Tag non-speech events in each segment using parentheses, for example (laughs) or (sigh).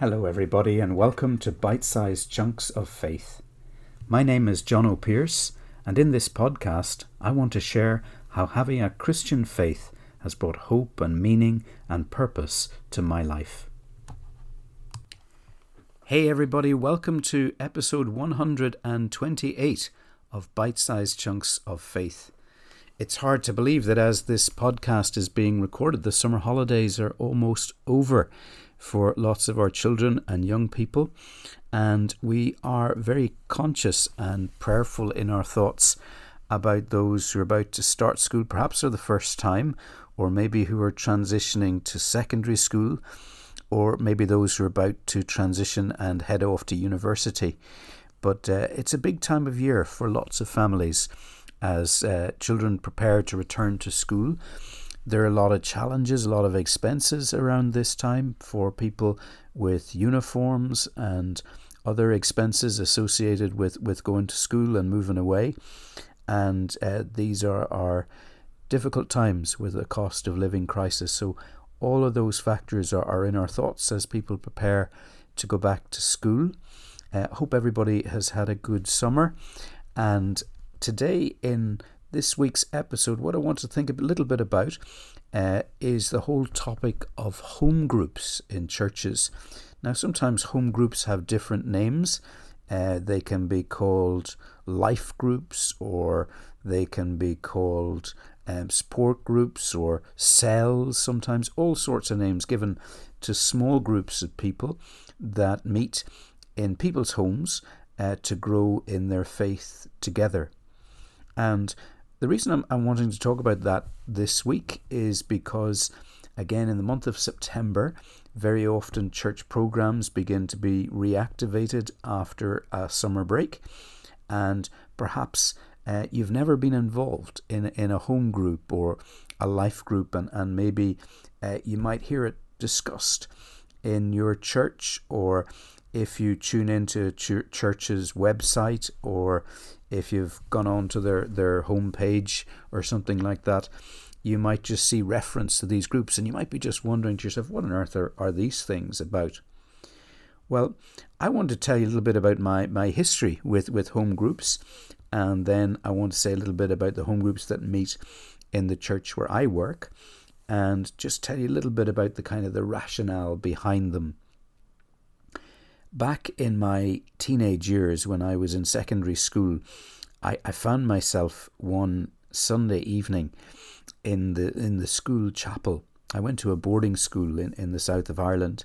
Hello, everybody, and welcome to Bite Sized Chunks of Faith. My name is Jono Pearce, and in this podcast, I want to share how having a Christian faith has brought hope and meaning and purpose to my life. Hey, everybody, welcome to episode 128 of Bite Sized Chunks of Faith. It's hard to believe that as this podcast is being recorded, the summer holidays are almost over for lots of our children and young people. And we are very conscious and prayerful in our thoughts about those who are about to start school, perhaps for the first time, or maybe who are transitioning to secondary school, or maybe those who are about to transition and head off to university. But uh, it's a big time of year for lots of families as uh, children prepare to return to school. There are a lot of challenges, a lot of expenses around this time for people with uniforms and other expenses associated with, with going to school and moving away. And uh, these are, are difficult times with a cost of living crisis. So, all of those factors are, are in our thoughts as people prepare to go back to school. Uh, hope everybody has had a good summer. And today, in this week's episode, what I want to think a little bit about uh, is the whole topic of home groups in churches. Now, sometimes home groups have different names. Uh, they can be called life groups, or they can be called um, sport groups, or cells, sometimes, all sorts of names given to small groups of people that meet in people's homes uh, to grow in their faith together. And the reason I'm, I'm wanting to talk about that this week is because, again, in the month of September, very often church programs begin to be reactivated after a summer break. And perhaps uh, you've never been involved in, in a home group or a life group, and, and maybe uh, you might hear it discussed in your church or if you tune into ch- church's website or if you've gone on to their, their homepage or something like that, you might just see reference to these groups and you might be just wondering to yourself, what on earth are, are these things about? Well, I want to tell you a little bit about my, my history with, with home groups, and then I want to say a little bit about the home groups that meet in the church where I work, and just tell you a little bit about the kind of the rationale behind them. Back in my teenage years, when I was in secondary school, I, I found myself one Sunday evening in the in the school chapel. I went to a boarding school in, in the south of Ireland,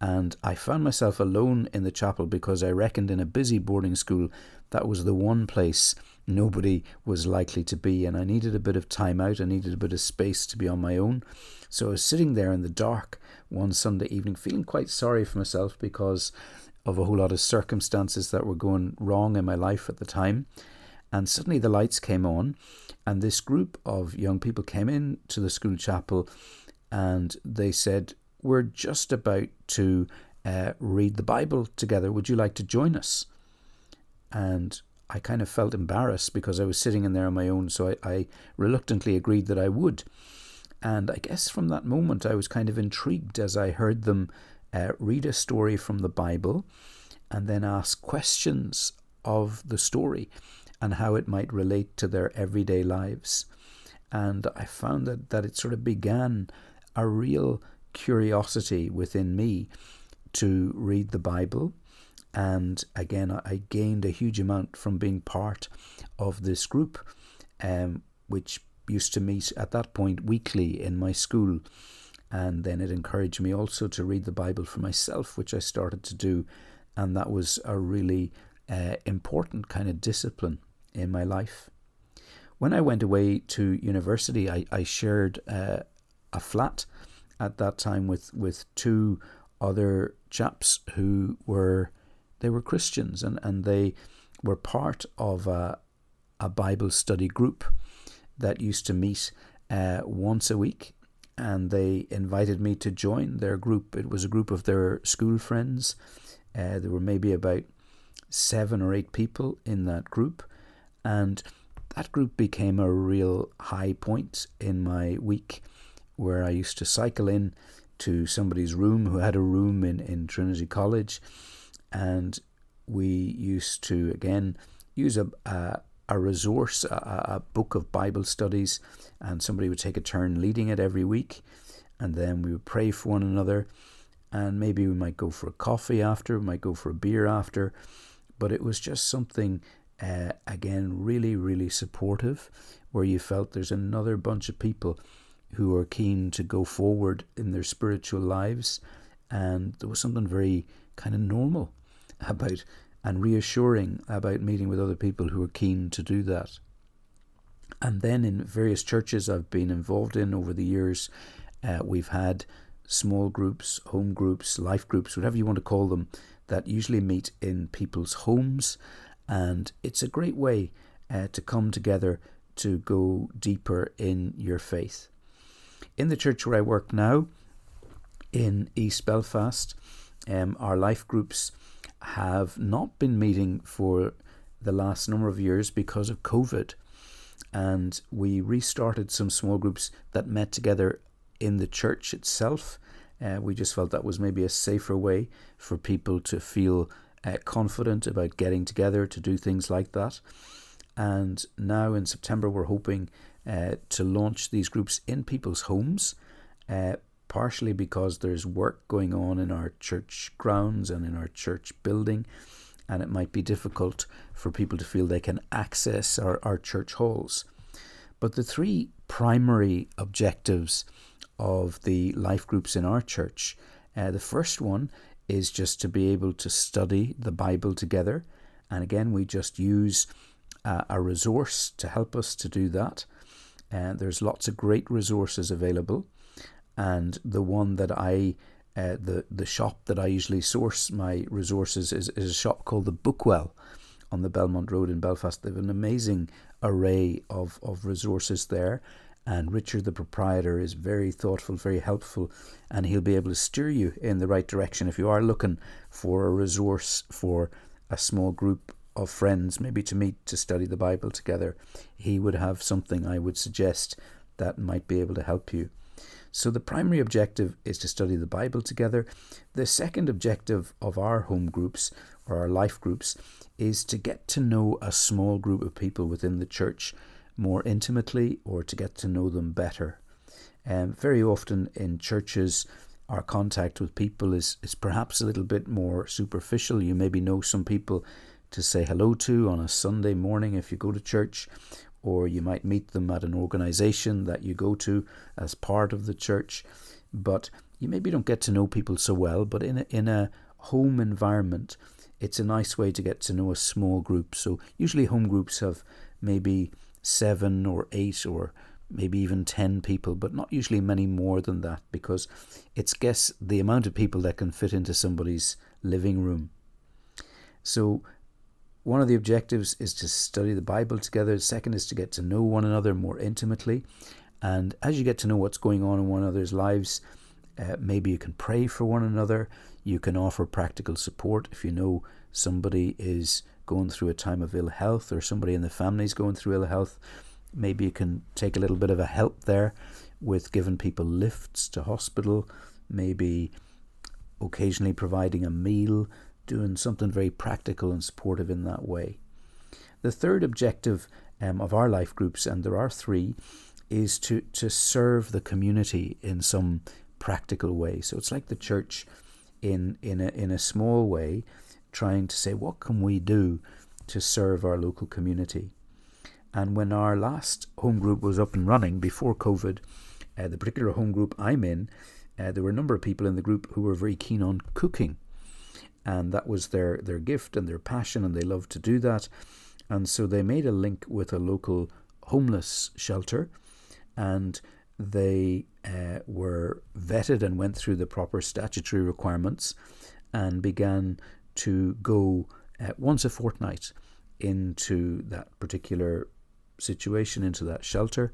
and I found myself alone in the chapel because I reckoned in a busy boarding school that was the one place nobody was likely to be, and I needed a bit of time out. I needed a bit of space to be on my own. So I was sitting there in the dark one Sunday evening, feeling quite sorry for myself because of a whole lot of circumstances that were going wrong in my life at the time. And suddenly the lights came on, and this group of young people came in to the school chapel and they said, We're just about to uh, read the Bible together. Would you like to join us? And I kind of felt embarrassed because I was sitting in there on my own, so I, I reluctantly agreed that I would. And I guess from that moment, I was kind of intrigued as I heard them uh, read a story from the Bible and then ask questions of the story and how it might relate to their everyday lives. And I found that, that it sort of began a real curiosity within me to read the Bible. And again, I gained a huge amount from being part of this group, um, which used to meet at that point weekly in my school. And then it encouraged me also to read the Bible for myself, which I started to do. And that was a really uh, important kind of discipline in my life. When I went away to university, I, I shared uh, a flat at that time with, with two other chaps who were they were Christians and, and they were part of a, a Bible study group that used to meet uh, once a week, and they invited me to join their group. It was a group of their school friends. Uh, there were maybe about seven or eight people in that group, and that group became a real high point in my week where I used to cycle in to somebody's room who had a room in, in Trinity College. And we used to, again, use a, a, a resource, a, a book of Bible studies, and somebody would take a turn leading it every week. And then we would pray for one another. And maybe we might go for a coffee after, we might go for a beer after. But it was just something, uh, again, really, really supportive, where you felt there's another bunch of people who are keen to go forward in their spiritual lives. And there was something very kind of normal (laughs) about and reassuring about meeting with other people who are keen to do that. And then in various churches I've been involved in over the years, uh, we've had small groups, home groups, life groups, whatever you want to call them, that usually meet in people's homes. And it's a great way uh, to come together to go deeper in your faith. In the church where I work now, in East Belfast, um, our life groups have not been meeting for the last number of years because of COVID. And we restarted some small groups that met together in the church itself. Uh, we just felt that was maybe a safer way for people to feel uh, confident about getting together to do things like that. And now in September, we're hoping uh, to launch these groups in people's homes, uh, partially because there's work going on in our church grounds and in our church building, and it might be difficult for people to feel they can access our, our church halls. But the three primary objectives of the life groups in our church uh, the first one is just to be able to study the Bible together. And again, we just use uh, a resource to help us to do that. And uh, there's lots of great resources available. And the one that I, uh, the, the shop that I usually source my resources is, is a shop called the Bookwell on the Belmont Road in Belfast. They have an amazing array of, of resources there. And Richard, the proprietor, is very thoughtful, very helpful, and he'll be able to steer you in the right direction if you are looking for a resource for a small group of friends, maybe to meet to study the Bible together. He would have something I would suggest that might be able to help you. So, the primary objective is to study the Bible together. The second objective of our home groups or our life groups is to get to know a small group of people within the church more intimately or to get to know them better. Um, very often in churches, our contact with people is, is perhaps a little bit more superficial. You maybe know some people to say hello to on a Sunday morning if you go to church, or you might meet them at an organization that you go to as part of the church. But you maybe don't get to know people so well, but in a, in a home environment, it's a nice way to get to know a small group. So usually home groups have maybe seven or eight or maybe even 10 people, but not usually many more than that because it's guess the amount of people that can fit into somebody's living room. So one of the objectives is to study the Bible together. The second is to get to know one another more intimately. And as you get to know what's going on in one another's lives, uh, maybe you can pray for one another. You can offer practical support if you know somebody is going through a time of ill health or somebody in the family is going through ill health, maybe you can take a little bit of a help there with giving people lifts to hospital, maybe occasionally providing a meal, doing something very practical and supportive in that way. The third objective um, of our life groups, and there are three, is to, to serve the community in some practical way. So it's like the church in in a, in a small way trying to say, what can we do to serve our local community? And when our last home group was up and running before COVID, uh, the particular home group I'm in, uh, there were a number of people in the group who were very keen on cooking. And that was their, their gift and their passion, and they loved to do that. And so they made a link with a local homeless shelter, and they uh, were vetted and went through the proper statutory requirements and began to go uh, once a fortnight into that particular situation, into that shelter,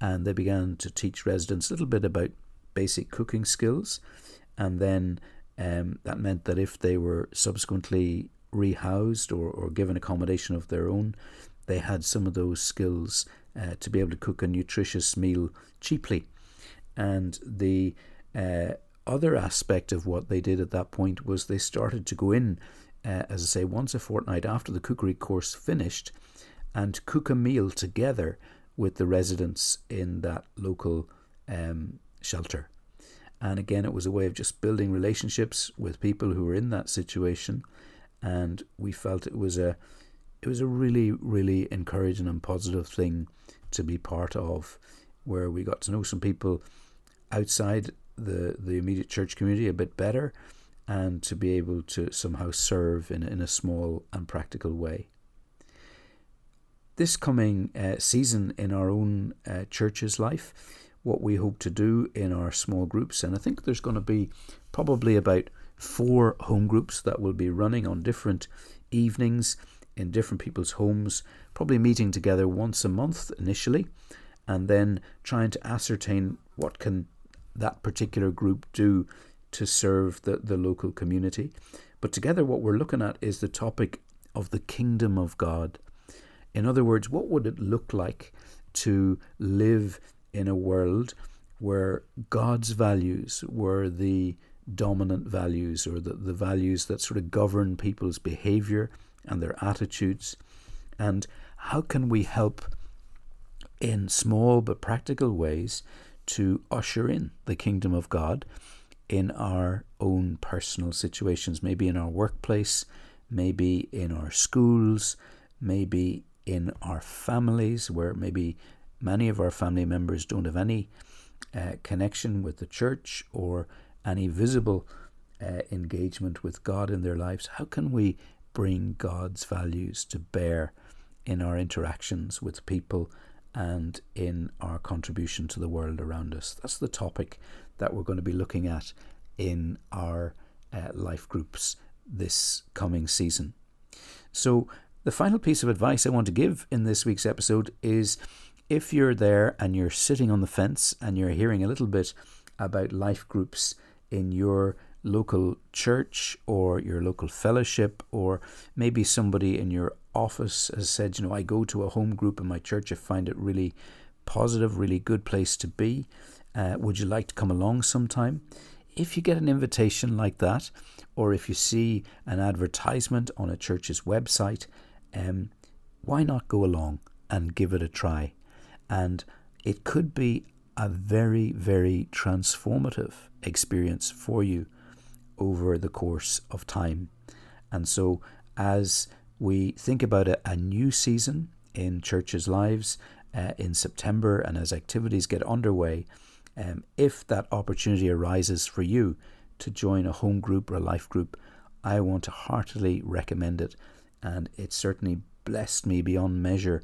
and they began to teach residents a little bit about basic cooking skills. And then um, that meant that if they were subsequently rehoused or, or given accommodation of their own, they had some of those skills uh, to be able to cook a nutritious meal cheaply. And the uh, other aspect of what they did at that point was they started to go in, uh, as I say, once a fortnight after the cookery course finished, and cook a meal together with the residents in that local um, shelter. And again, it was a way of just building relationships with people who were in that situation, and we felt it was a it was a really really encouraging and positive thing to be part of, where we got to know some people outside the the immediate church community a bit better, and to be able to somehow serve in in a small and practical way. This coming uh, season in our own uh, church's life, what we hope to do in our small groups. And I think there's going to be probably about four home groups that will be running on different evenings in different people's homes, probably meeting together once a month initially, and then trying to ascertain what can that particular group do to serve the, the local community. But together, what we're looking at is the topic of the kingdom of God. In other words, what would it look like to live in a world where God's values were the dominant values or the, the values that sort of govern people's behavior and their attitudes? And how can we help in small but practical ways to usher in the kingdom of God in our own personal situations, maybe in our workplace, maybe in our schools, maybe in our families, where maybe many of our family members don't have any uh, connection with the church or any visible uh, engagement with God in their lives, how can we bring God's values to bear in our interactions with people and in our contribution to the world around us? That's the topic that we're going to be looking at in our uh, life groups this coming season. So, the final piece of advice I want to give in this week's episode is if you're there and you're sitting on the fence and you're hearing a little bit about life groups in your local church or your local fellowship, or maybe somebody in your office has said, you know, I go to a home group in my church, I find it really positive, really good place to be. Uh, would you like to come along sometime? If you get an invitation like that, or if you see an advertisement on a church's website, um, why not go along and give it a try? And it could be a very, very transformative experience for you over the course of time. And so, as we think about a, a new season in churches' lives uh, in September and as activities get underway, um, if that opportunity arises for you to join a home group or a life group, I want to heartily recommend it and it certainly blessed me beyond measure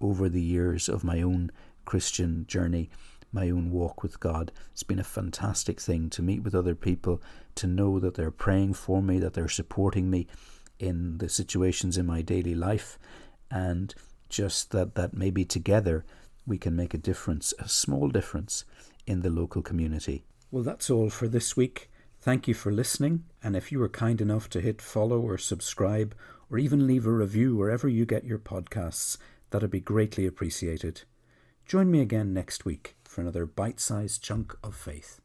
over the years of my own Christian journey, my own walk with God. It's been a fantastic thing to meet with other people, to know that they're praying for me, that they're supporting me in the situations in my daily life, and just that, that maybe together we can make a difference, a small difference in the local community. Well, that's all for this week. Thank you for listening, and if you were kind enough to hit follow or subscribe or even leave a review wherever you get your podcasts. That'd be greatly appreciated. Join me again next week for another bite sized chunk of faith.